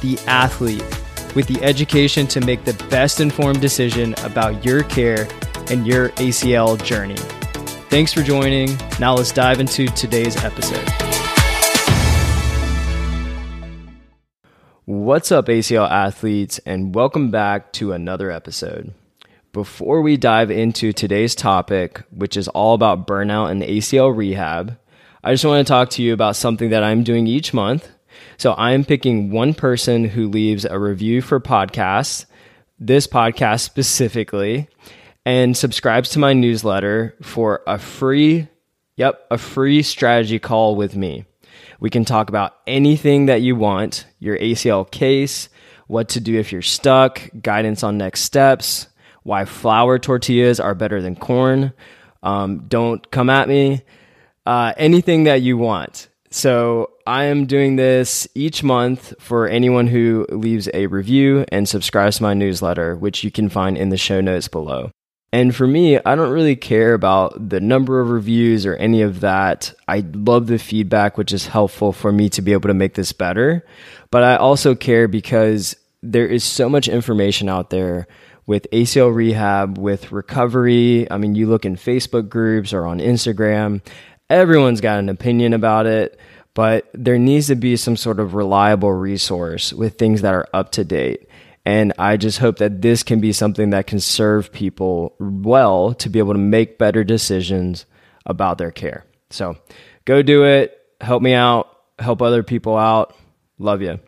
the athlete with the education to make the best informed decision about your care and your ACL journey. Thanks for joining. Now let's dive into today's episode. What's up, ACL athletes, and welcome back to another episode. Before we dive into today's topic, which is all about burnout and ACL rehab, I just want to talk to you about something that I'm doing each month so I'm picking one person who leaves a review for podcasts, this podcast specifically, and subscribes to my newsletter for a free, yep, a free strategy call with me. We can talk about anything that you want, your ACL case, what to do if you're stuck, guidance on next steps, why flour tortillas are better than corn. Um, don't come at me. Uh, anything that you want. So I am doing this each month for anyone who leaves a review and subscribes to my newsletter, which you can find in the show notes below. And for me, I don't really care about the number of reviews or any of that. I love the feedback, which is helpful for me to be able to make this better. But I also care because there is so much information out there with ACL rehab, with recovery. I mean, you look in Facebook groups or on Instagram, everyone's got an opinion about it but there needs to be some sort of reliable resource with things that are up to date. And I just hope that this can be something that can serve people well to be able to make better decisions about their care. So go do it. Help me out. Help other people out. Love you.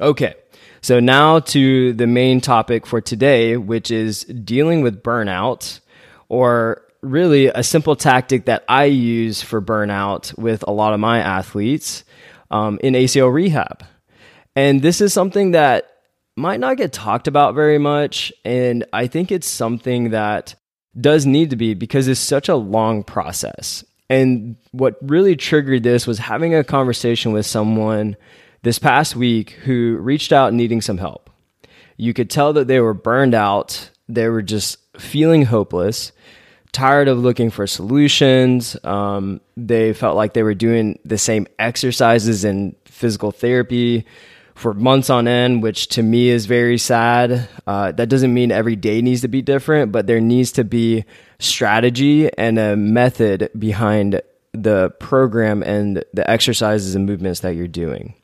Okay. So now to the main topic for today, which is dealing with burnout or really a simple tactic that I use for burnout with a lot of my athletes um, in ACL rehab. And this is something that might not get talked about very much. And I think it's something that does need to be because it's such a long process. And what really triggered this was having a conversation with someone this past week who reached out needing some help. You could tell that they were burned out, they were just feeling hopeless tired of looking for solutions. Um, they felt like they were doing the same exercises and physical therapy for months on end, which to me is very sad. Uh, that doesn't mean every day needs to be different, but there needs to be strategy and a method behind the program and the exercises and movements that you're doing.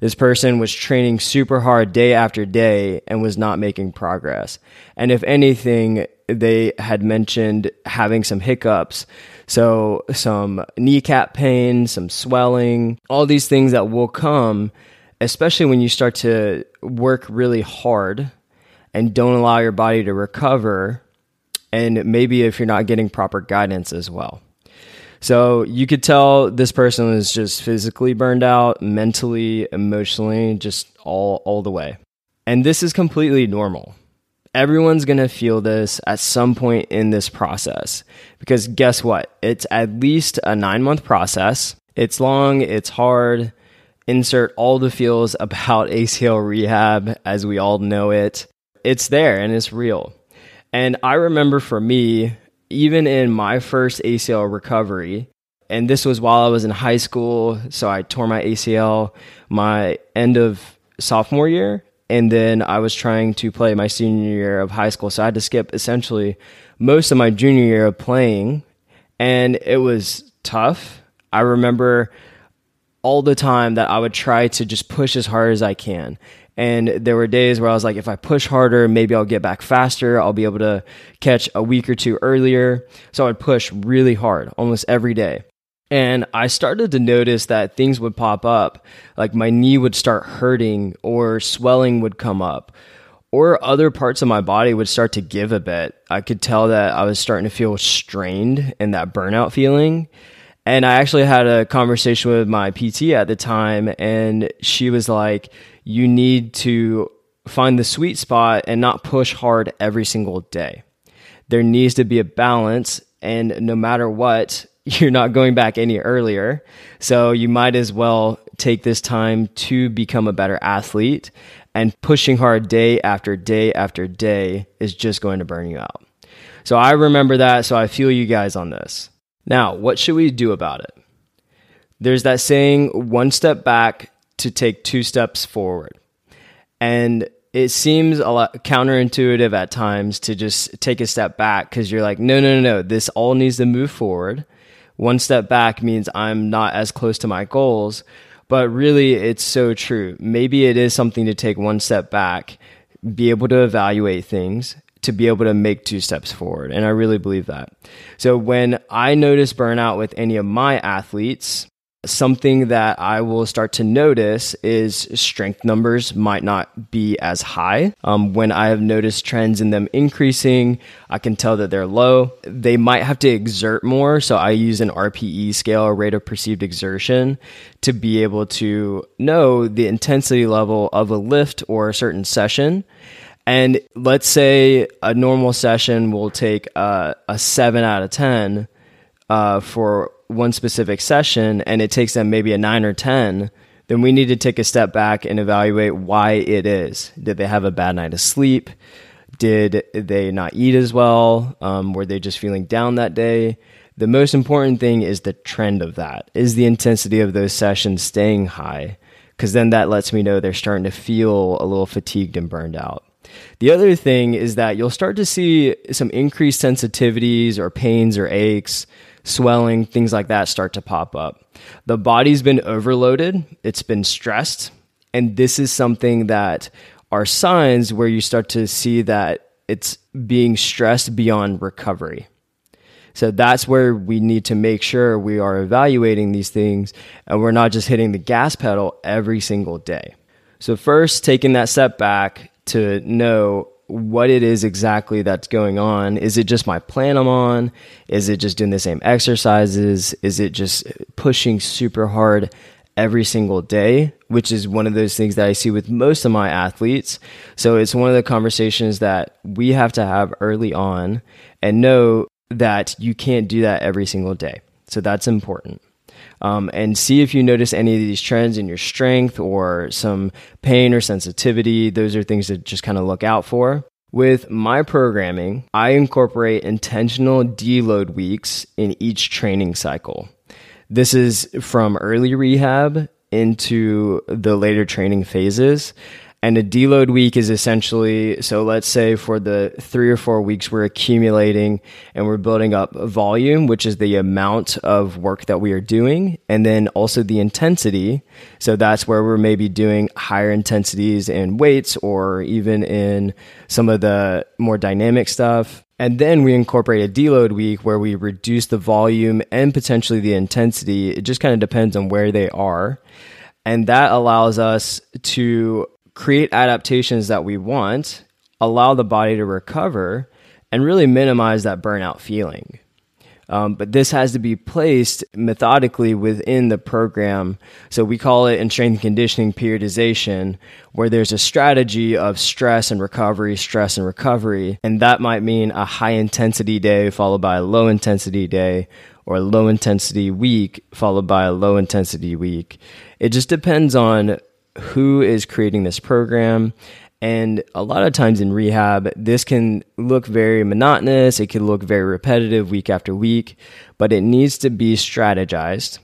This person was training super hard day after day and was not making progress. And if anything, they had mentioned having some hiccups. So, some kneecap pain, some swelling, all these things that will come, especially when you start to work really hard and don't allow your body to recover. And maybe if you're not getting proper guidance as well. So you could tell this person was just physically burned out, mentally, emotionally, just all all the way. And this is completely normal. Everyone's going to feel this at some point in this process because guess what? It's at least a 9-month process. It's long, it's hard. Insert all the feels about ACL rehab as we all know it. It's there and it's real. And I remember for me, even in my first ACL recovery, and this was while I was in high school, so I tore my ACL my end of sophomore year, and then I was trying to play my senior year of high school, so I had to skip essentially most of my junior year of playing, and it was tough. I remember all the time that I would try to just push as hard as I can. And there were days where I was like, if I push harder, maybe I'll get back faster. I'll be able to catch a week or two earlier. So I would push really hard almost every day. And I started to notice that things would pop up, like my knee would start hurting or swelling would come up or other parts of my body would start to give a bit. I could tell that I was starting to feel strained and that burnout feeling. And I actually had a conversation with my PT at the time, and she was like, you need to find the sweet spot and not push hard every single day. There needs to be a balance, and no matter what, you're not going back any earlier. So you might as well take this time to become a better athlete. And pushing hard day after day after day is just going to burn you out. So I remember that. So I feel you guys on this. Now, what should we do about it? There's that saying, one step back to take two steps forward. And it seems a lot counterintuitive at times to just take a step back because you're like, no, no, no, no, this all needs to move forward. One step back means I'm not as close to my goals. But really, it's so true. Maybe it is something to take one step back, be able to evaluate things, to be able to make two steps forward. And I really believe that. So when I notice burnout with any of my athletes, something that I will start to notice is strength numbers might not be as high. Um, when I have noticed trends in them increasing, I can tell that they're low. They might have to exert more. So I use an RPE scale, a rate of perceived exertion, to be able to know the intensity level of a lift or a certain session. And let's say a normal session will take a, a seven out of 10 uh, for one specific session and it takes them maybe a nine or 10, then we need to take a step back and evaluate why it is. Did they have a bad night of sleep? Did they not eat as well? Um, were they just feeling down that day? The most important thing is the trend of that. Is the intensity of those sessions staying high? Because then that lets me know they're starting to feel a little fatigued and burned out. The other thing is that you'll start to see some increased sensitivities or pains or aches swelling, things like that start to pop up. The body's been overloaded, it's been stressed, and this is something that are signs where you start to see that it's being stressed beyond recovery. So that's where we need to make sure we are evaluating these things and we're not just hitting the gas pedal every single day. So, first, taking that step back to know what it is exactly that's going on. Is it just my plan I'm on? Is it just doing the same exercises? Is it just pushing super hard every single day? Which is one of those things that I see with most of my athletes. So it's one of the conversations that we have to have early on and know that you can't do that every single day. So that's important. Um, and see if you notice any of these trends in your strength or some pain or sensitivity. Those are things to just kind of look out for. With my programming, I incorporate intentional deload weeks in each training cycle. This is from early rehab into the later training phases. And a deload week is essentially so let's say for the three or four weeks we're accumulating and we're building up volume, which is the amount of work that we are doing, and then also the intensity. So that's where we're maybe doing higher intensities in weights or even in some of the more dynamic stuff. And then we incorporate a deload week where we reduce the volume and potentially the intensity. It just kind of depends on where they are. And that allows us to create adaptations that we want, allow the body to recover, and really minimize that burnout feeling. Um, but this has to be placed methodically within the program. So we call it in strength and conditioning periodization, where there's a strategy of stress and recovery, stress and recovery. And that might mean a high intensity day followed by a low intensity day, or a low intensity week followed by a low intensity week. It just depends on who is creating this program. And a lot of times in rehab, this can look very monotonous. It can look very repetitive week after week, but it needs to be strategized.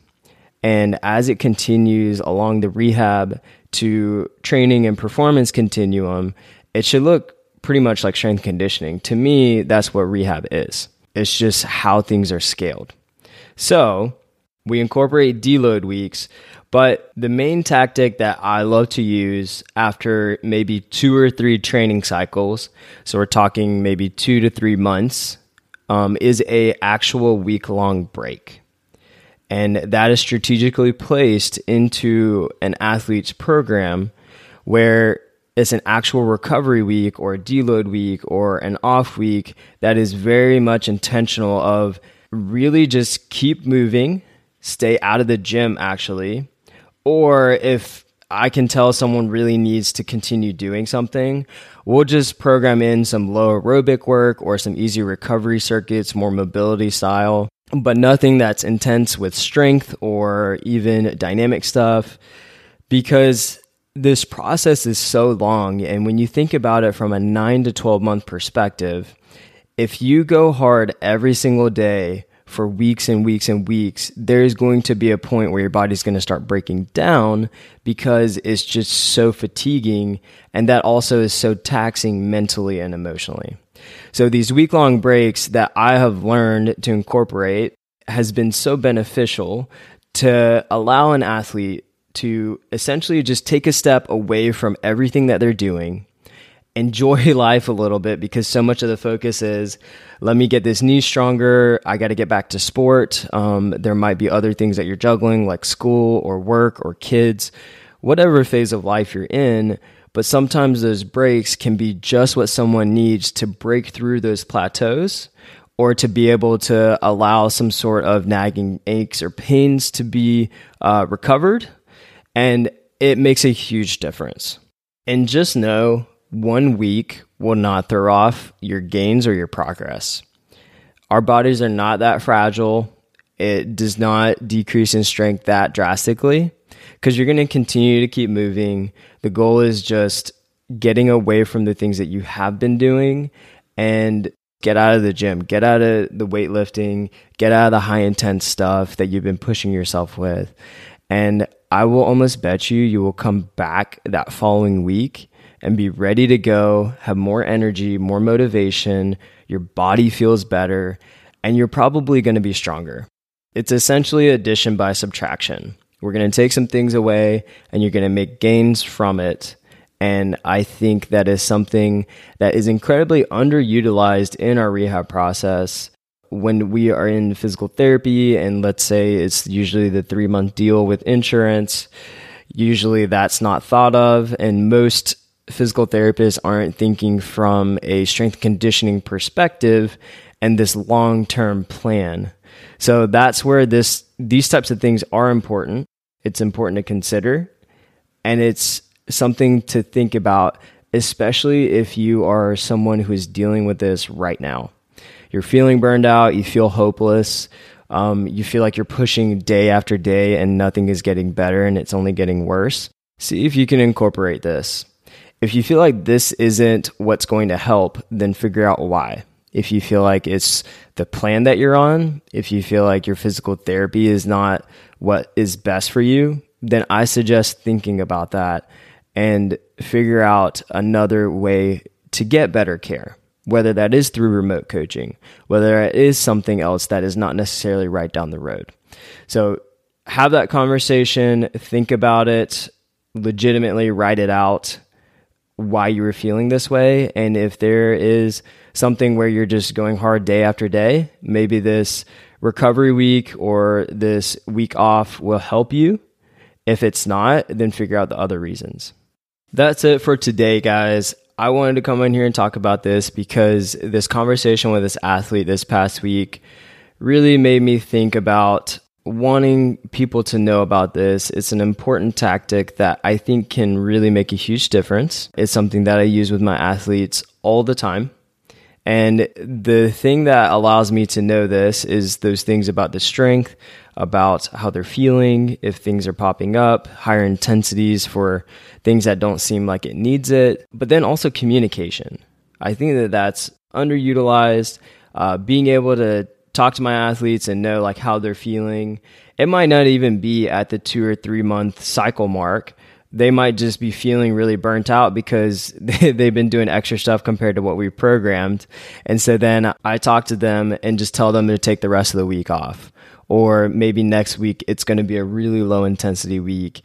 And as it continues along the rehab to training and performance continuum, it should look pretty much like strength conditioning. To me, that's what rehab is. It's just how things are scaled. So we incorporate deload weeks, but the main tactic that I love to use after maybe two or three training cycles, so we're talking maybe two to three months, um, is a actual week long break. And that is strategically placed into an athlete's program where it's an actual recovery week or a deload week or an off week that is very much intentional of really just keep moving, stay out of the gym actually, or if I can tell someone really needs to continue doing something, we'll just program in some low aerobic work or some easy recovery circuits, more mobility style, but nothing that's intense with strength or even dynamic stuff because this process is so long. And when you think about it from a nine to 12 month perspective, if you go hard every single day, for weeks and weeks and weeks, there's going to be a point where your body's going to start breaking down because it's just so fatiguing. And that also is so taxing mentally and emotionally. So these week long breaks that I have learned to incorporate has been so beneficial to allow an athlete to essentially just take a step away from everything that they're doing enjoy life a little bit because so much of the focus is let me get this knee stronger. I got to get back to sport. Um, there might be other things that you're juggling, like school or work or kids, whatever phase of life you're in. But sometimes those breaks can be just what someone needs to break through those plateaus or to be able to allow some sort of nagging aches or pains to be uh, recovered. And it makes a huge difference. And just know one week will not throw off your gains or your progress. Our bodies are not that fragile. It does not decrease in strength that drastically because you're going to continue to keep moving. The goal is just getting away from the things that you have been doing and get out of the gym, get out of the weightlifting, get out of the high intense stuff that you've been pushing yourself with. And I will almost bet you you will come back that following week and be ready to go, have more energy, more motivation, your body feels better, and you're probably going to be stronger. It's essentially addition by subtraction. We're going to take some things away and you're going to make gains from it. And I think that is something that is incredibly underutilized in our rehab process. When we are in physical therapy, and let's say it's usually the three month deal with insurance, usually that's not thought of. And most physical therapists aren't thinking from a strength conditioning perspective and this long-term plan. So that's where this these types of things are important. It's important to consider and it's something to think about especially if you are someone who is dealing with this right now. You're feeling burned out, you feel hopeless, um, you feel like you're pushing day after day and nothing is getting better and it's only getting worse. See if you can incorporate this. If you feel like this isn't what's going to help, then figure out why. If you feel like it's the plan that you're on, if you feel like your physical therapy is not what is best for you, then I suggest thinking about that and figure out another way to get better care, whether that is through remote coaching, whether it is something else that is not necessarily right down the road. So have that conversation, think about it, legitimately write it out, why you were feeling this way. And if there is something where you're just going hard day after day, maybe this recovery week or this week off will help you. If it's not, then figure out the other reasons. That's it for today, guys. I wanted to come in here and talk about this because this conversation with this athlete this past week really made me think about wanting people to know about this. It's an important tactic that I think can really make a huge difference. It's something that I use with my athletes all the time. And the thing that allows me to know this is those things about the strength, about how they're feeling, if things are popping up, higher intensities for things that don't seem like it needs it, but then also communication. I think that that's underutilized. Uh, being able to talk to my athletes and know like how they're feeling. It might not even be at the two or three month cycle mark. They might just be feeling really burnt out because they've been doing extra stuff compared to what we programmed. And so then I talk to them and just tell them to take the rest of the week off. Or maybe next week it's going to be a really low intensity week.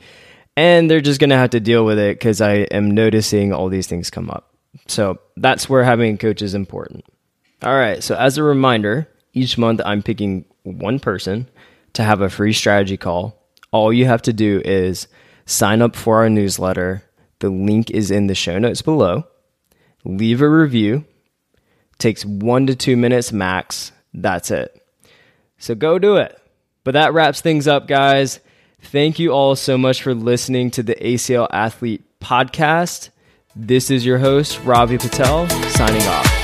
And they're just going to have to deal with it because I am noticing all these things come up. So that's where having a coach is important. All right. So as a reminder, each month I'm picking one person to have a free strategy call. All you have to do is sign up for our newsletter. The link is in the show notes below. Leave a review. Takes one to two minutes max. That's it. So go do it. But that wraps things up, guys. Thank you all so much for listening to the ACL Athlete podcast. This is your host, Ravi Patel, signing off.